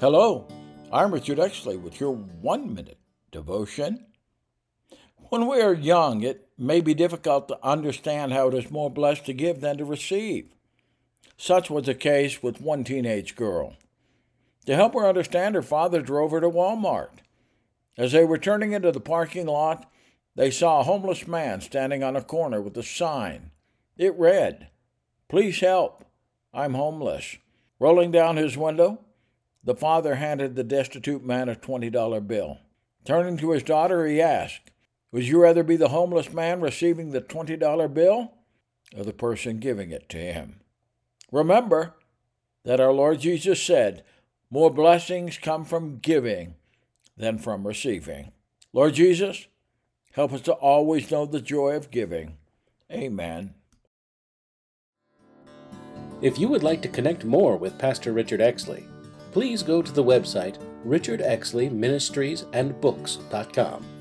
Hello, I'm Richard Exley with your one minute devotion. When we are young, it may be difficult to understand how it is more blessed to give than to receive. Such was the case with one teenage girl. To help her understand, her father drove her to Walmart. As they were turning into the parking lot, they saw a homeless man standing on a corner with a sign. It read, Please help, I'm homeless. Rolling down his window, the father handed the destitute man a $20 bill. Turning to his daughter, he asked, Would you rather be the homeless man receiving the $20 bill or the person giving it to him? Remember that our Lord Jesus said, More blessings come from giving than from receiving. Lord Jesus, help us to always know the joy of giving. Amen. If you would like to connect more with Pastor Richard Exley, please go to the website richardexleyministriesandbooks.com.